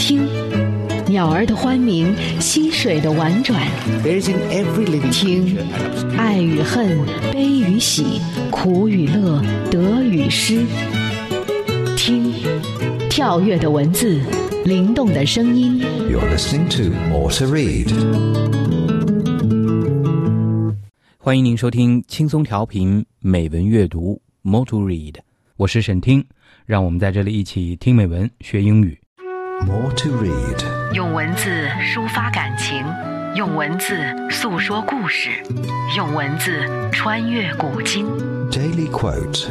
听，鸟儿的欢鸣，溪水的婉转。听，爱与恨，悲与喜，苦与乐，得与失。听，跳跃的文字，灵动的声音。You're listening to More to Read。欢迎您收听轻松调频美文阅读 More to Read，我是沈听，让我们在这里一起听美文学英语。More to Read。用文字抒发感情，用文字诉说故事，用文字穿越古今。 Daily Quote。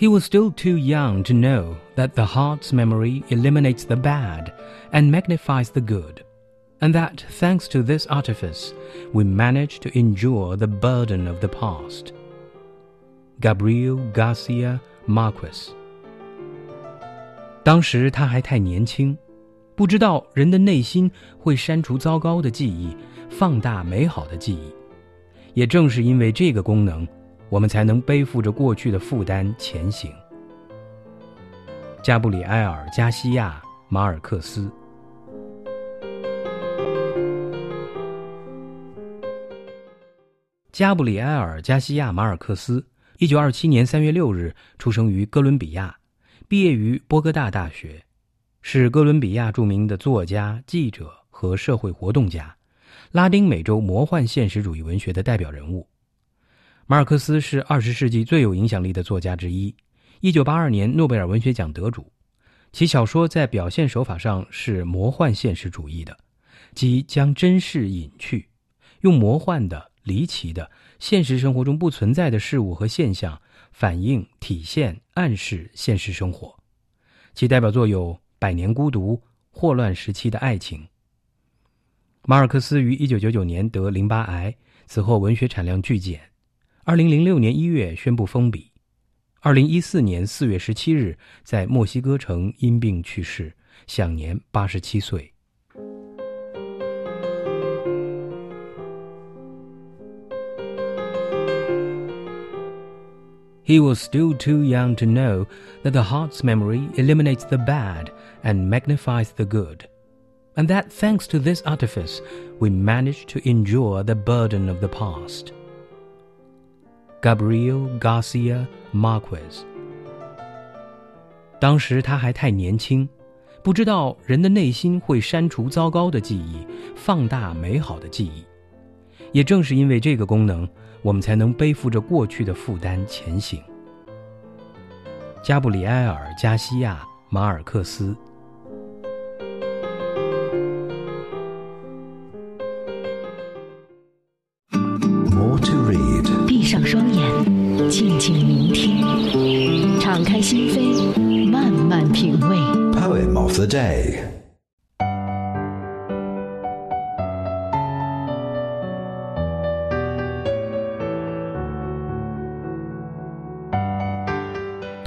He was still too young to know that the heart's memory eliminates the bad and magnifies the good, And that thanks to this artifice, we manage to endure the burden of the past. Gabriel Garcia Marquez。当时他还太年轻，不知道人的内心会删除糟糕的记忆，放大美好的记忆。也正是因为这个功能，我们才能背负着过去的负担前行。加布里埃尔·加西亚·马尔克斯。加布里埃尔·加西亚·马尔克斯，一九二七年三月六日出生于哥伦比亚，毕业于波哥大大学，是哥伦比亚著名的作家、记者和社会活动家，拉丁美洲魔幻现实主义文学的代表人物。马尔克斯是二十世纪最有影响力的作家之一，一九八二年诺贝尔文学奖得主。其小说在表现手法上是魔幻现实主义的，即将真事隐去，用魔幻的、离奇的、现实生活中不存在的事物和现象反映、体现、暗示现实生活。其代表作有《百年孤独》《霍乱时期的爱情》。马尔克斯于一九九九年得淋巴癌，此后文学产量剧减。二零零六年一月宣布封笔，二零一四年四月十七日在墨西哥城因病去世，享年八十七岁。He was still too young to know that the heart's memory eliminates the bad and magnifies the good, and that thanks to this artifice, we manage to endure the burden of the past. Gabriel Garcia Marquez。当时他还太年轻，不知道人的内心会删除糟糕的记忆，放大美好的记忆。也正是因为这个功能， 我们才能背负着过去的负担前行。加布里埃尔·加西亚·马尔克斯。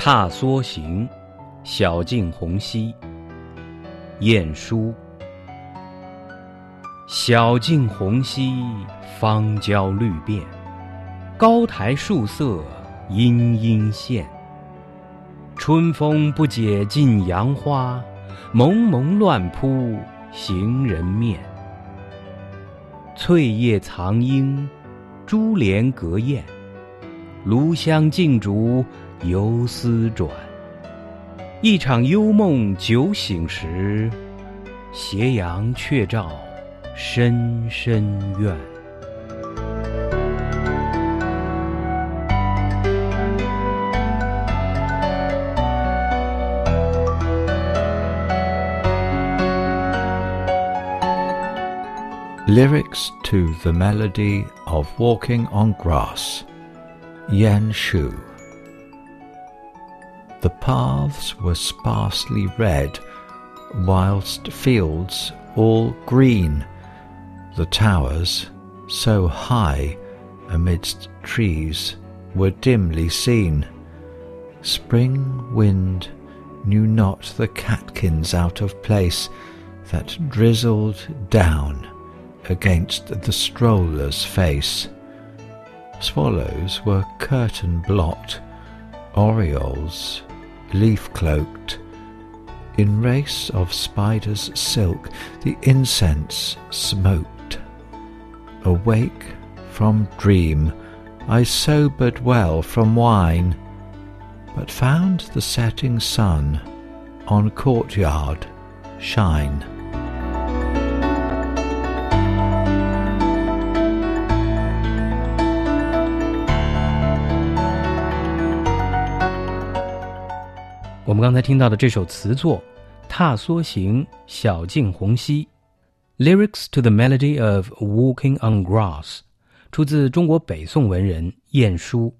踏梭行，晓镜红兮。晏殊。晓镜红兮，芳郊绿遍，高台树色阴阴现。春风不解近杨花，蒙蒙乱扑行人面。翠叶藏莺，珠帘隔燕，炉香镜烛游丝转。一场幽梦酒醒时，斜阳却照深深院。Lyrics to the melody of Walking on Grass, Yan Shu. The paths were sparsely red, whilst fields all green. The towers, so high amidst trees, were dimly seen. Spring wind knew not the catkins out of place that drizzled down against the stroller's face. Swallows were curtain blocked, orioles leaf cloaked. In race of spiders' silk, the incense smoked. Awake from dream, I sobered well from wine, but found the setting sun on courtyard shine. 我们刚才听到的这首词作《踏梭行·小径红溪》，Lyrics to the melody of Walking on Grass，出自中国北宋文人晏殊，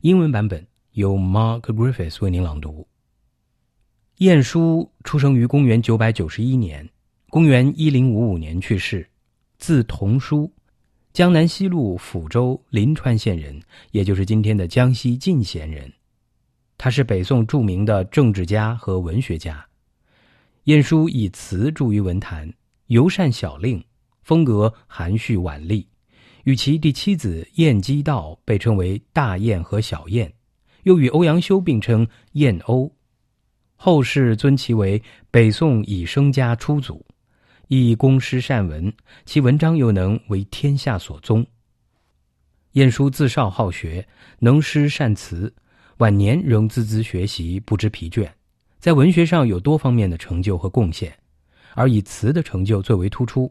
英文版本由 Mark Griffiths 为您朗读。晏殊出生于公元991年，公元1055年去世，字同书，江南西路抚州临川县人，也就是今天的江西进贤人。他是北宋著名的政治家和文学家。晏殊以词著于文坛，尤善小令，风格含蓄婉丽。与其第七子晏几道被称为大晏和小晏，又与欧阳修并称晏欧。后世尊其为北宋以生家初祖，亦工诗善文，其文章又能为天下所宗。晏殊自少好学，能诗善词。晚年仍孜孜学习，不知疲倦，在文学上有多方面的成就和贡献，而以词的成就最为突出。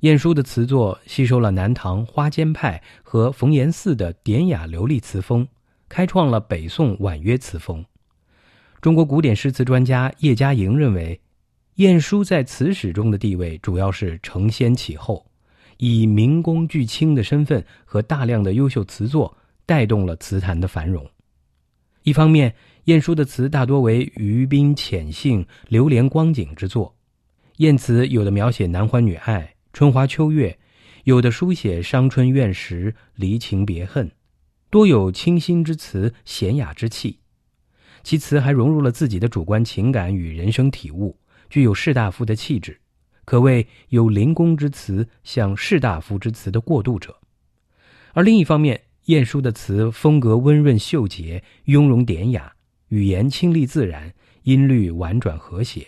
晏殊的词作吸收了南唐花间派和冯延巳的典雅流利词风，开创了北宋婉约词风。中国古典诗词专家叶嘉莹认为，晏殊在词史中的地位主要是承先启后，以明公巨卿的身份和大量的优秀词作带动了词坛的繁荣。一方面，晏殊的词大多为余滨浅性、流连光景之作。晏词有的描写男欢女爱、春花秋月，有的书写伤春怨时、离情别恨，多有清新之词、娴雅之气。其词还融入了自己的主观情感与人生体悟，具有士大夫的气质，可谓有临公之词向士大夫之词的过渡者。而另一方面，晏殊的词风格温润秀洁、雍容典雅，语言清丽自然，音律婉转和谐。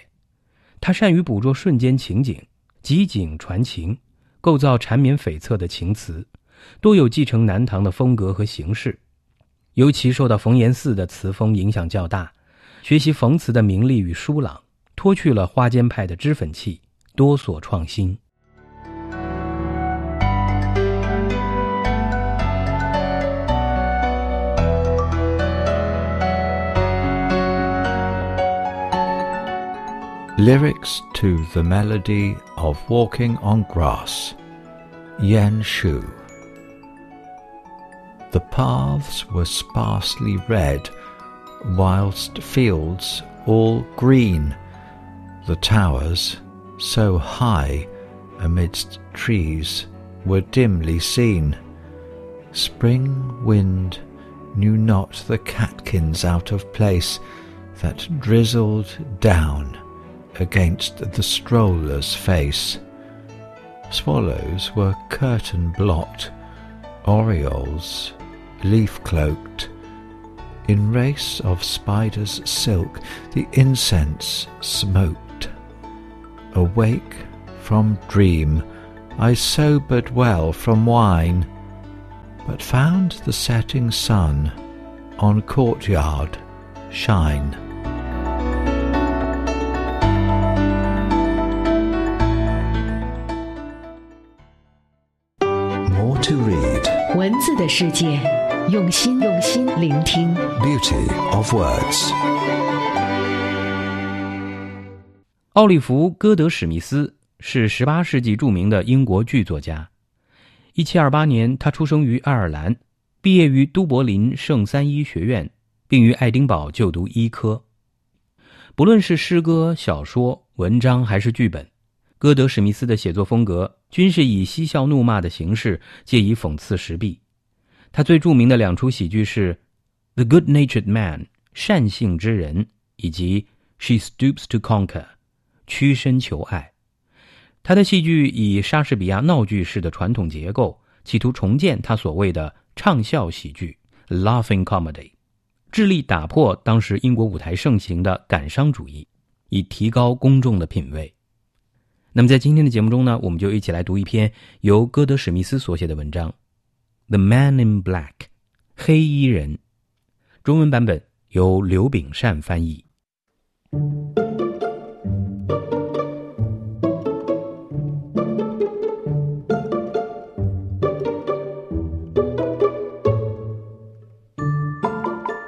他善于捕捉瞬间情景，集景传情，构造缠绵悱恻的情词，多有继承南唐的风格和形式。尤其受到冯延巳的词风影响较大，学习冯词的明丽与疏朗，脱去了花间派的脂粉气，多所创新。Lyrics to the melody of Walking on Grass, Yen Shu. The paths were sparsely red, whilst fields all green. The towers, so high amidst trees, were dimly seen. Spring wind knew not the catkins out of place that drizzled down against the stroller's face. Swallows were curtain blocked, orioles leaf cloaked. In race of spiders' silk, the incense smoked. Awake from dream, I sobered well from wine, but found the setting sun on courtyard shine. 文字的世界，用心用心聆听。Beauty of words. 奥利弗·戈德史密斯是18世纪著名的英国剧作家。1728年，他出生于爱尔兰，毕业于都柏林圣三一学院，并于爱丁堡就读医科。不论是诗歌、小说、文章还是剧本。歌德史密斯的写作风格均是以嬉笑怒骂的形式，借以讽刺时弊。他最著名的两出喜剧是《The Good-Natured Man》善性之人，以及《She Stoops to Conquer》屈身求爱。他的戏剧以莎士比亚闹剧式的传统结构，企图重建他所谓的畅笑喜剧 （laughing comedy），致力打破当时英国舞台盛行的感伤主义，以提高公众的品味。那么，在今天的节目中呢，我们就一起来读一篇由歌德·史密斯所写的文章《The Man in Black》（黑衣人），中文版本由刘炳善翻译。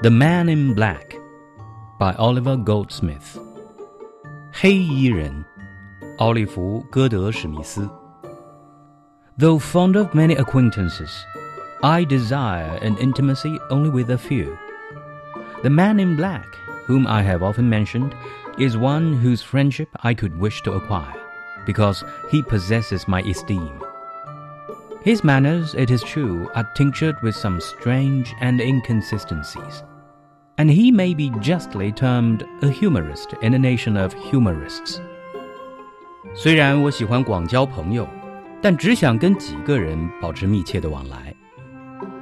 The Man in Black by Oliver Goldsmith. 黑衣人，奥利弗·戈德·史密斯。Though fond of many acquaintances, I desire an intimacy only with a few. The man in black, whom I have often mentioned, is one whose friendship I could wish to acquire, because he possesses my esteem. His manners, it is true, are tinctured with some strange and inconsistencies and he may be justly termed a humorist in a nation of humorists. 虽然我喜欢广交朋友，但只想跟几个人保持密切的往来。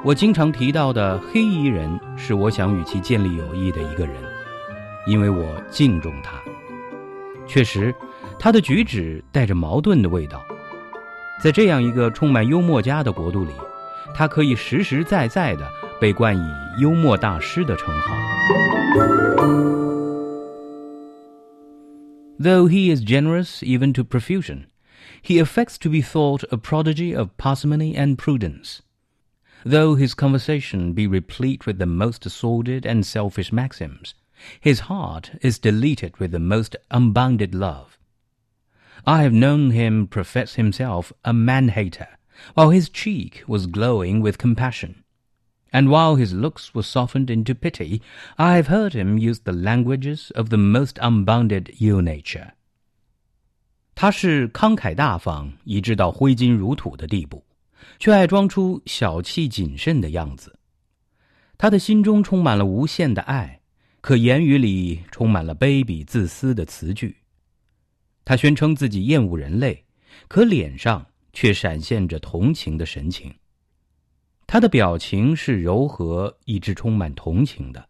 我经常提到的黑衣人是我想与其建立友谊的一个人，因为我敬重他。确实，他的举止带着矛盾的味道。在这样一个充满幽默家的国度里，他可以实实在在的被冠以幽默大师的称号。Though he is generous even to profusion, he affects to be thought a prodigy of parsimony and prudence. Though his conversation be replete with the most sordid and selfish maxims, his heart is deleted with the most unbounded love. I have known him profess himself a man-hater, while his cheek was glowing with compassion. And while his looks were softened into pity, I have heard him use the languages of the most unbounded ill nature. 他是慷慨大方，以致到挥金如土的地步，却爱装出小气谨慎的样子。他的心中充满了无限的爱，可言语里充满了卑鄙自私的词句。他宣称自己厌恶人类，可脸上却闪现着同情的神情。他的表情是柔和，以致充满同情的，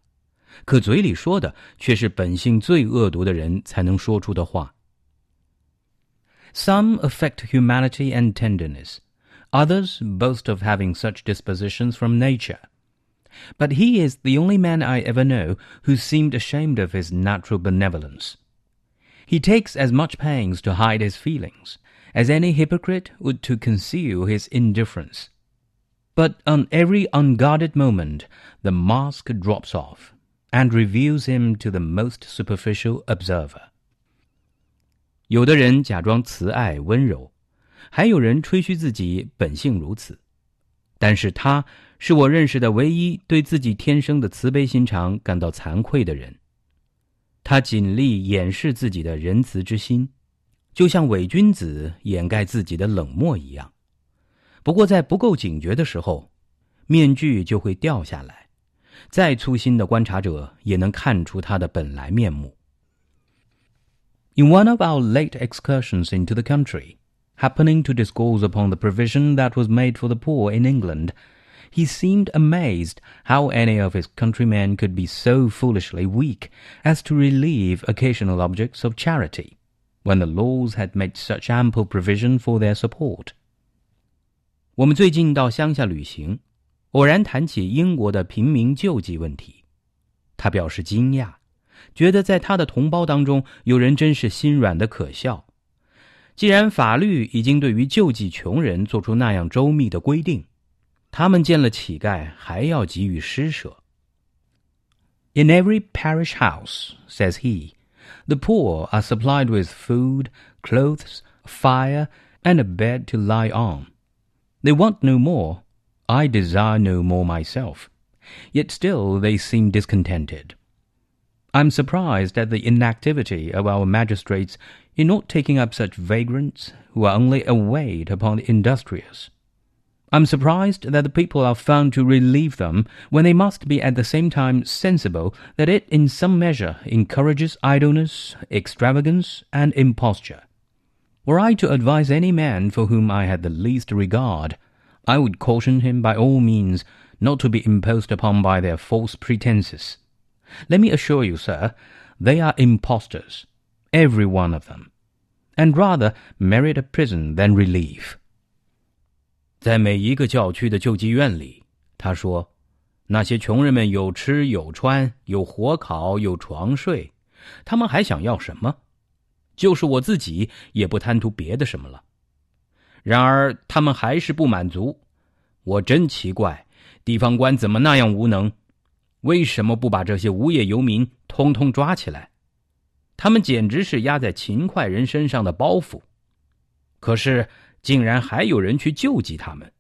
可嘴里说的却是本性最恶毒的人才能说出的话。Some affect humanity and tenderness, others boast of having such dispositions from nature. But he is the only man I ever know who seemed ashamed of his natural benevolence. He takes as much pains to hide his feelings as any hypocrite would to conceal his indifference. But on every unguarded moment, the mask drops off and reveals him to the most superficial observer. 有的人假装慈爱温柔，还有人吹嘘自己本性如此。但是他是我认识的唯一对自己天生的慈悲心肠感到惭愧的人。他尽力掩饰自己的仁慈之心，就像伪君子掩盖自己的冷漠一样。不过，在不够警觉的时候，面具就会掉下来。再粗心的观察者也能看出他的本来面目。In one of our late excursions into the country, happening to discourse upon the provision that was made for the poor in England, he seemed amazed how any of his countrymen could be so foolishly weak as to relieve occasional objects of charity, when the laws had made such ample provision for their support. 我们最近到乡下旅行，偶然谈起英国的平民救济问题，他表示惊讶，觉得在他的同胞当中有人真是心软的可笑。既然法律已经对于救济穷人做出那样周密的规定，他们见了乞丐还要给予施舍。In every parish house, says he, the poor are supplied with food, clothes, fire, and a bed to lie on. They want no more. I desire no more myself. Yet still they seem discontented. I'm surprised at the inactivity of our magistrates in not taking up such vagrants who are only a weight upon the industrious. I'm surprised that the people are found to relieve them when they must be at the same time sensible that it in some measure encourages idleness, extravagance, and imposture. Were I to advise any man for whom I had the least regard, I would caution him by all means not to be imposed upon by their false pretenses. Let me assure you, sir, they are impostors, every one of them, and rather merit a prison than relief. 在每一个教区的救济院里，他说，那些穷人们有吃有穿，有火烤，有床睡，他们还想要什么？ 就是我自己也不贪图别的什么了。然而他们还是不满足。我真奇怪，地方官怎么那样无能？为什么不把这些无业游民通通抓起来？他们简直是压在勤快人身上的包袱。可是竟然还有人去救济他们。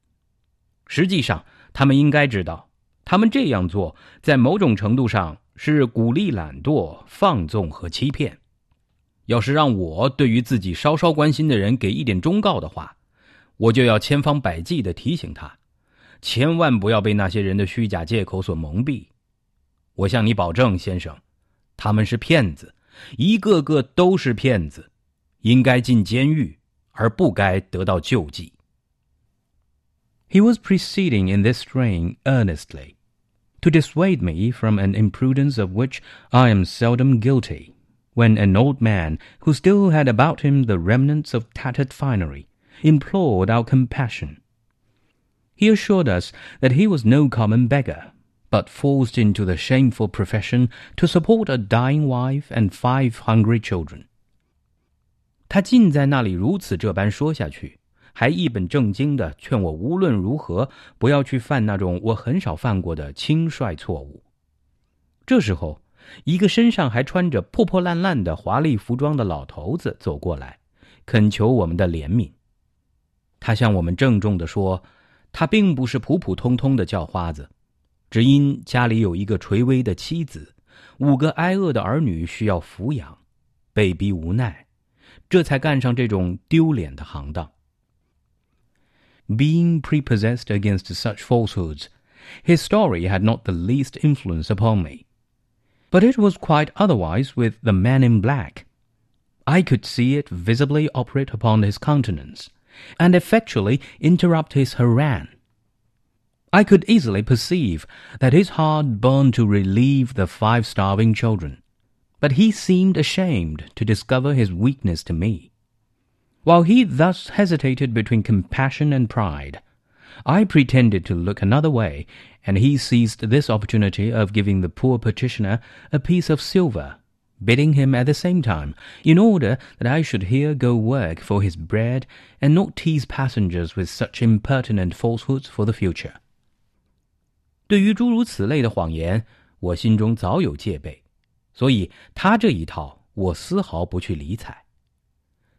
实际上，他们应该知道，他们这样做在某种程度上是鼓励懒惰、放纵和欺骗。要是让我对于自己稍稍关心的人给一点忠告的话，我就要千方百计的提醒他，千万不要被那些人的虚假借口所蒙蔽。我向你保证，先生，他们是骗子，一个个都是骗子，应该进监狱，而不该得到救济。He was proceeding in this strain earnestly, to dissuade me from an imprudence of which I am seldom guilty. when an old man, who still had about him the remnants of tattered finery, implored our compassion. He assured us that he was no common beggar, but forced into the shameful profession to support a dying wife and five hungry children. 他竟在那里如此这般说下去，还一本正经的劝我无论如何不要去犯那种我很少犯过的轻率错误。这时候， 一个身上还穿着破破烂烂的华丽服装的老头子走过来，恳求我们的怜悯。他向我们郑重地说：“他并不是普普通通的叫花子，只因家里有一个垂危的妻子，五个挨饿的儿女需要抚养，被逼无奈，这才干上这种丢脸的行当。” Being prepossessed against such falsehoods, his story had not the least influence upon me. But it was quite otherwise with the man in black. I could see it visibly operate upon his countenance, and effectually interrupt his harangue. I could easily perceive that his heart burned to relieve the five starving children, but he seemed ashamed to discover his weakness to me. While he thus hesitated between compassion and pride, I pretended to look another way, and he seized this opportunity of giving the poor petitioner a piece of silver, bidding him at the same time, in order that I should here go work for his bread, and not tease passengers with such impertinent falsehoods for the future. 对于诸如此类的谎言，我心中早有戒备，所以他这一套我丝毫不去理睬。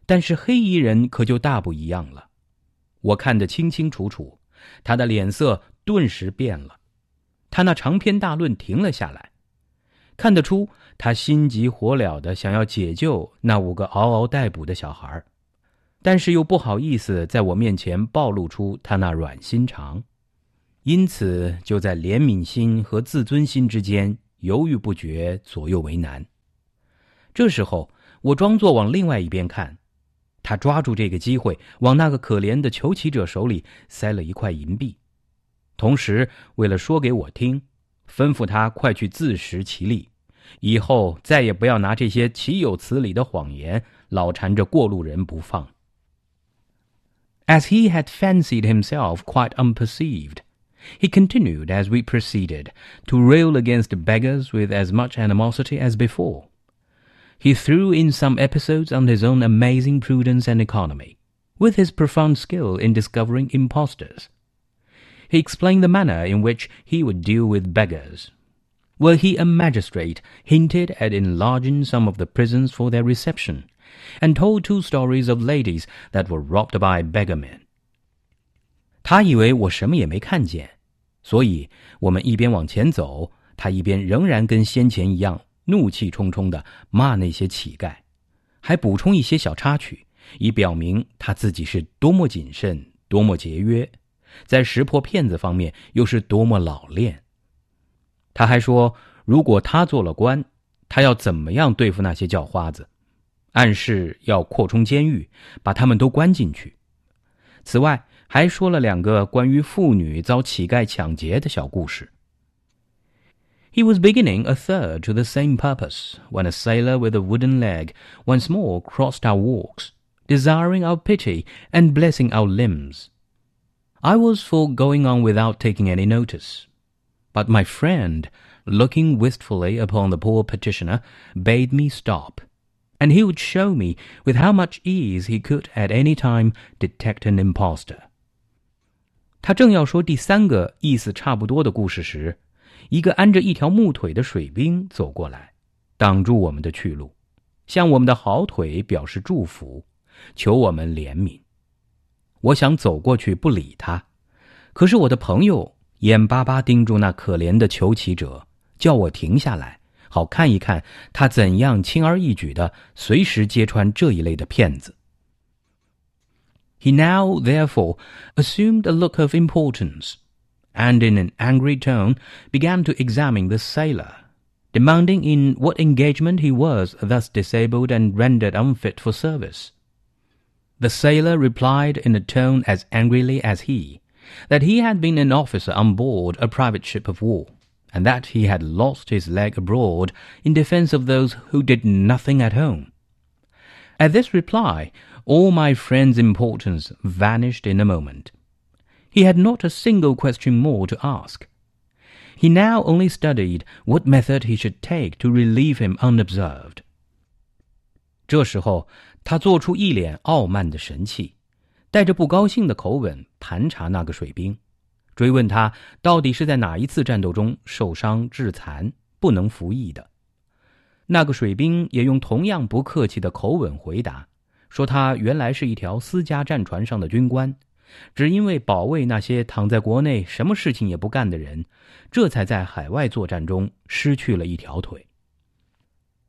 但是黑衣人可就大不一样了，我看得清清楚楚。他的脸色 顿时变了，他那长篇大论停了下来，看得出他心急火燎的想要解救那五个嗷嗷待哺的小孩，但是又不好意思在我面前暴露出他那软心肠，因此就在怜悯心和自尊心之间犹豫不决，左右为难。这时候，我装作往另外一边看。他抓住这个机会，往那个可怜的求乞者手里塞了一块银币，同时为了说给我听，吩咐他快去自食其力，以后再也不要拿这些岂有此理的谎言老缠着过路人不放。As he had fancied himself quite unperceived, he continued as we proceeded to rail against beggars with as much animosity as before. He threw in some episodes on his own amazing prudence and economy, with his profound skill in discovering impostors. He explained the manner in which he would deal with beggars. Were he a magistrate, hinted at enlarging some of the prisons for their reception, and told two stories of ladies that were robbed by beggarmen. 他以为我什么也没看见，所以我们一边往前走，他一边仍然跟先前一样怒气冲冲的骂那些乞丐，还补充一些小插曲，以表明他自己是多么谨慎、多么节约， 在识破骗子方面又是多么老练。他还说，如果他做了官，他要怎么样对付那些叫花子，暗示要扩充监狱，把他们都关进去。此外，还说了两个关于妇女遭乞丐抢劫的小故事。He was beginning a third to the same purpose when a sailor with a wooden leg once more crossed our walks, desiring our pity and blessing our limbs. I was for going on without taking any notice, but my friend, looking wistfully upon the poor petitioner, bade me stop and he would show me with how much ease he could at any time detect an impostor. 他正要说第三个意思差不多的故事时，一个安着一条木腿的水兵走过来，挡住我们的去路，向我们的好腿表示祝福，求我们怜悯。 我想走过去不理他，可是我的朋友眼巴巴盯住那可怜的求乞者，叫我停下来。好看一看他怎样轻而易举的随时揭穿这一类的骗子。He now, therefore, assumed a look of importance, and in an angry tone began to examine the sailor, demanding in what engagement he was thus disabled and rendered unfit for service. The sailor replied in a tone as angrily as he, that he had been an officer on board a private ship of war and that he had lost his leg abroad in defense of those who did nothing at home. At this reply, all my friend's importance vanished in a moment. He had not a single question more to ask. He now only studied what method he should take to relieve him unobserved. 这时候， 他做出一脸傲慢的神气，带着不高兴的口吻盘查那个水兵。追问他到底是在哪一次战斗中受伤致残，不能服役的。那个水兵也用同样不客气的口吻回答，说他原来是一条私家战船上的军官，只因为保卫那些躺在国内什么事情也不干的人，这才在海外作战中失去了一条腿。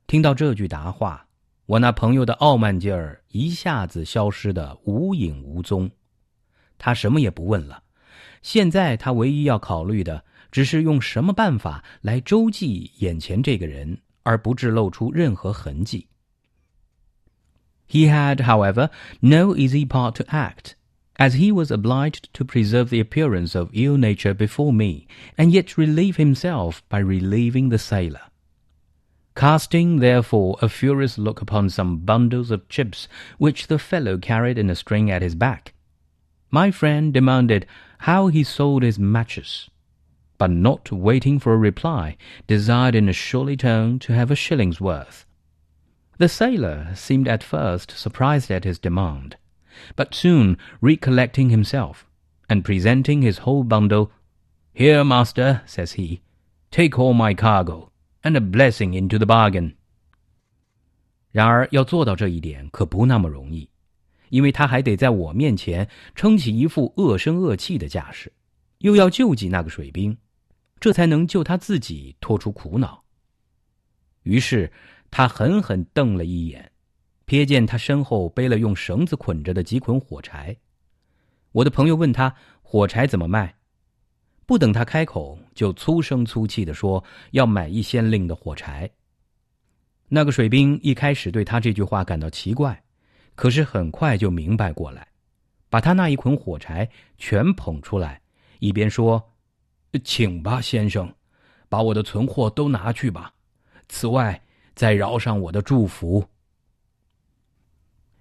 听到这句答话，我那朋友的傲慢劲儿一下子消失的无影无踪，他什么也不问了。现在他唯一要考虑的，只是用什么办法来周济眼前这个人，而不致露出任何痕迹。He had, however, no easy part to act, as he was obliged to preserve the appearance of ill nature before me, and yet relieve himself by relieving the sailor. Casting, therefore, a furious look upon some bundles of chips which the fellow carried in a string at his back, my friend demanded how he sold his matches, but not waiting for a reply, desired in a surly tone to have a shilling's worth. The sailor seemed at first surprised at his demand, but soon recollecting himself, and presenting his whole bundle, Here, master, says he, take all my cargo, and a blessing into the bargain. 然而，要做到这一点可不那么容易。因为他还得在我面前撑起一副恶声恶气的架势，又要救济那个水兵，这才能救他自己脱出苦恼。于是他狠狠瞪了一眼，瞥见他身后背了用绳子捆着的几捆火柴。我的朋友问他火柴怎么卖，不等他开口，就粗声粗气的说要买一先令的火柴。那个水兵一开始对他这句话感到奇怪。可是很快就明白过来，把他那一捆火柴全捧出来，一边说：“请吧，先生，把我的存货都拿去吧。此外，再饶上我的祝福。”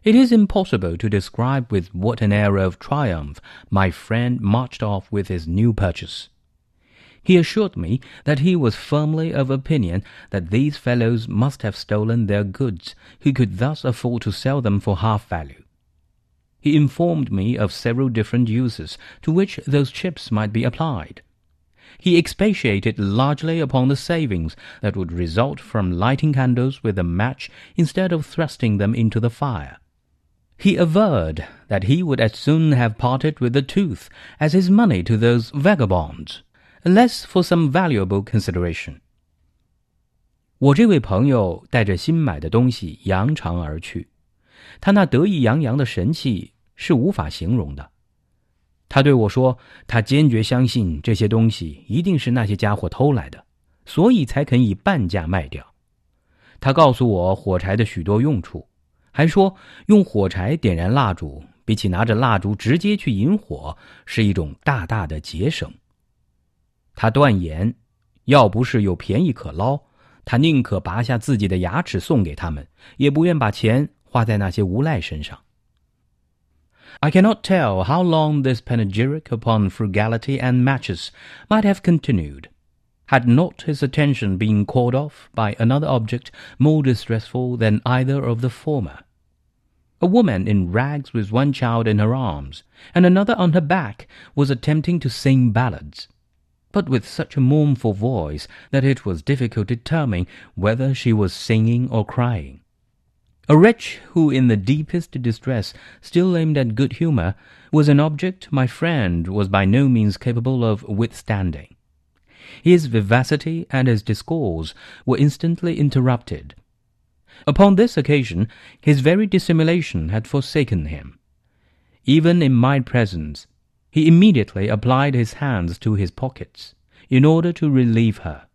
It is impossible to describe with what an air of triumph my friend marched off with his new purchase. He assured me that he was firmly of opinion that these fellows must have stolen their goods, who could thus afford to sell them for half value. He informed me of several different uses to which those chips might be applied. He expatiated largely upon the savings that would result from lighting candles with a match instead of thrusting them into the fire. He averred that he would as soon have parted with the tooth as his money to those vagabonds unless for some valuable consideration. 我这位朋友带着新买的东西扬长而去，他那得意洋洋的神气是无法形容的。他对我说：“他坚决相信这些东西一定是那些家伙偷来的，所以才肯以半价卖掉。”他告诉我火柴的许多用处，还说用火柴点燃蜡烛比起拿着蜡烛直接去引火，是一种大大的节省。他断言，要不是有便宜可捞，他宁可拔下自己的牙齿送给他们，也不愿把钱花在那些无赖身上。I cannot tell how long this panegyric upon frugality and matches might have continued, had not his attention been called off by another object more distressful than either of the former. A woman in rags with one child in her arms, and another on her back, was attempting to sing ballads, but with such a mournful voice that it was difficult to determine whether she was singing or crying. A wretch who, in the deepest distress, still aimed at good humour, was an object my friend was by no means capable of withstanding His vivacity and his discourse were instantly interrupted. Upon this occasion, his very dissimulation had forsaken him. Even in my presence, he immediately applied his hands to his pockets, in order to relieve her.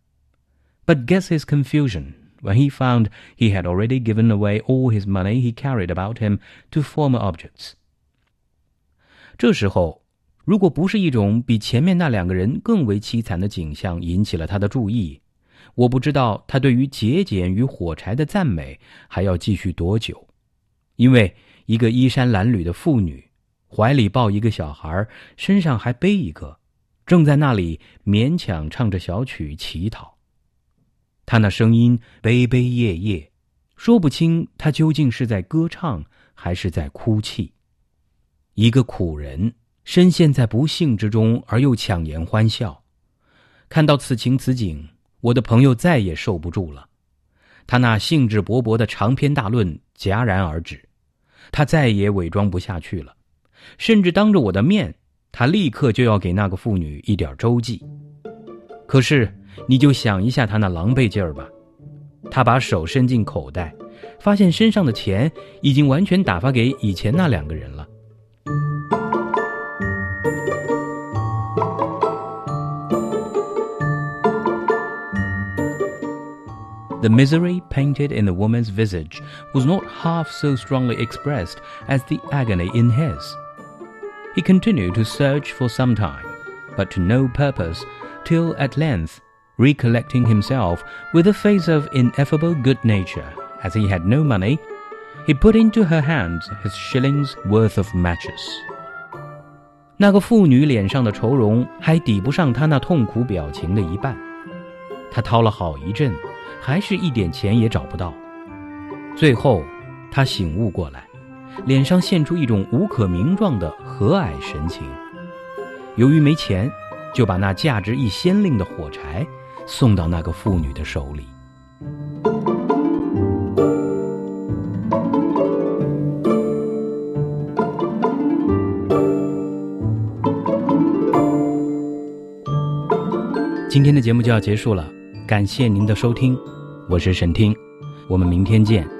But guess his confusion when he found he had already given away all his money he carried about him to former objects. 这时候， 如果不是一种比前面那两个人更为凄惨的景象引起了他的注意，我不知道他对于节俭与火柴的赞美还要继续多久。因为一个衣衫褴褛的妇女，怀里抱一个小孩，身上还背一个，正在那里勉强唱着小曲乞讨。他那声音悲悲咽咽，说不清他究竟是在歌唱还是在哭泣。一个苦人深陷在不幸之中，而又强颜欢笑。看到此情此景，我的朋友再也受不住了，他那兴致勃勃的长篇大论戛然而止，他再也伪装不下去了，甚至当着我的面，他立刻就要给那个妇女一点周济。可是。你就想一下他那狼狈劲儿吧，他把手伸进口袋，发现身上的钱已经完全打发给以前那两个人了。The misery painted in the woman's visage was not half so strongly expressed as the agony in his. He continued to search for some time, but to no purpose, till at length recollecting himself with a face of ineffable good nature, as he had no money, he put into her hands his shillings worth of matches. 那个妇女脸上的愁容还抵不上她那痛苦表情的一半。她掏了好一阵， 还是一点钱也找不到。最后，他醒悟过来，脸上现出一种无可名状的和蔼神情。由于没钱，就把那价值一先令的火柴送到那个妇女的手里。今天的节目就要结束了，感谢您的收听，我是沈听，我们明天见。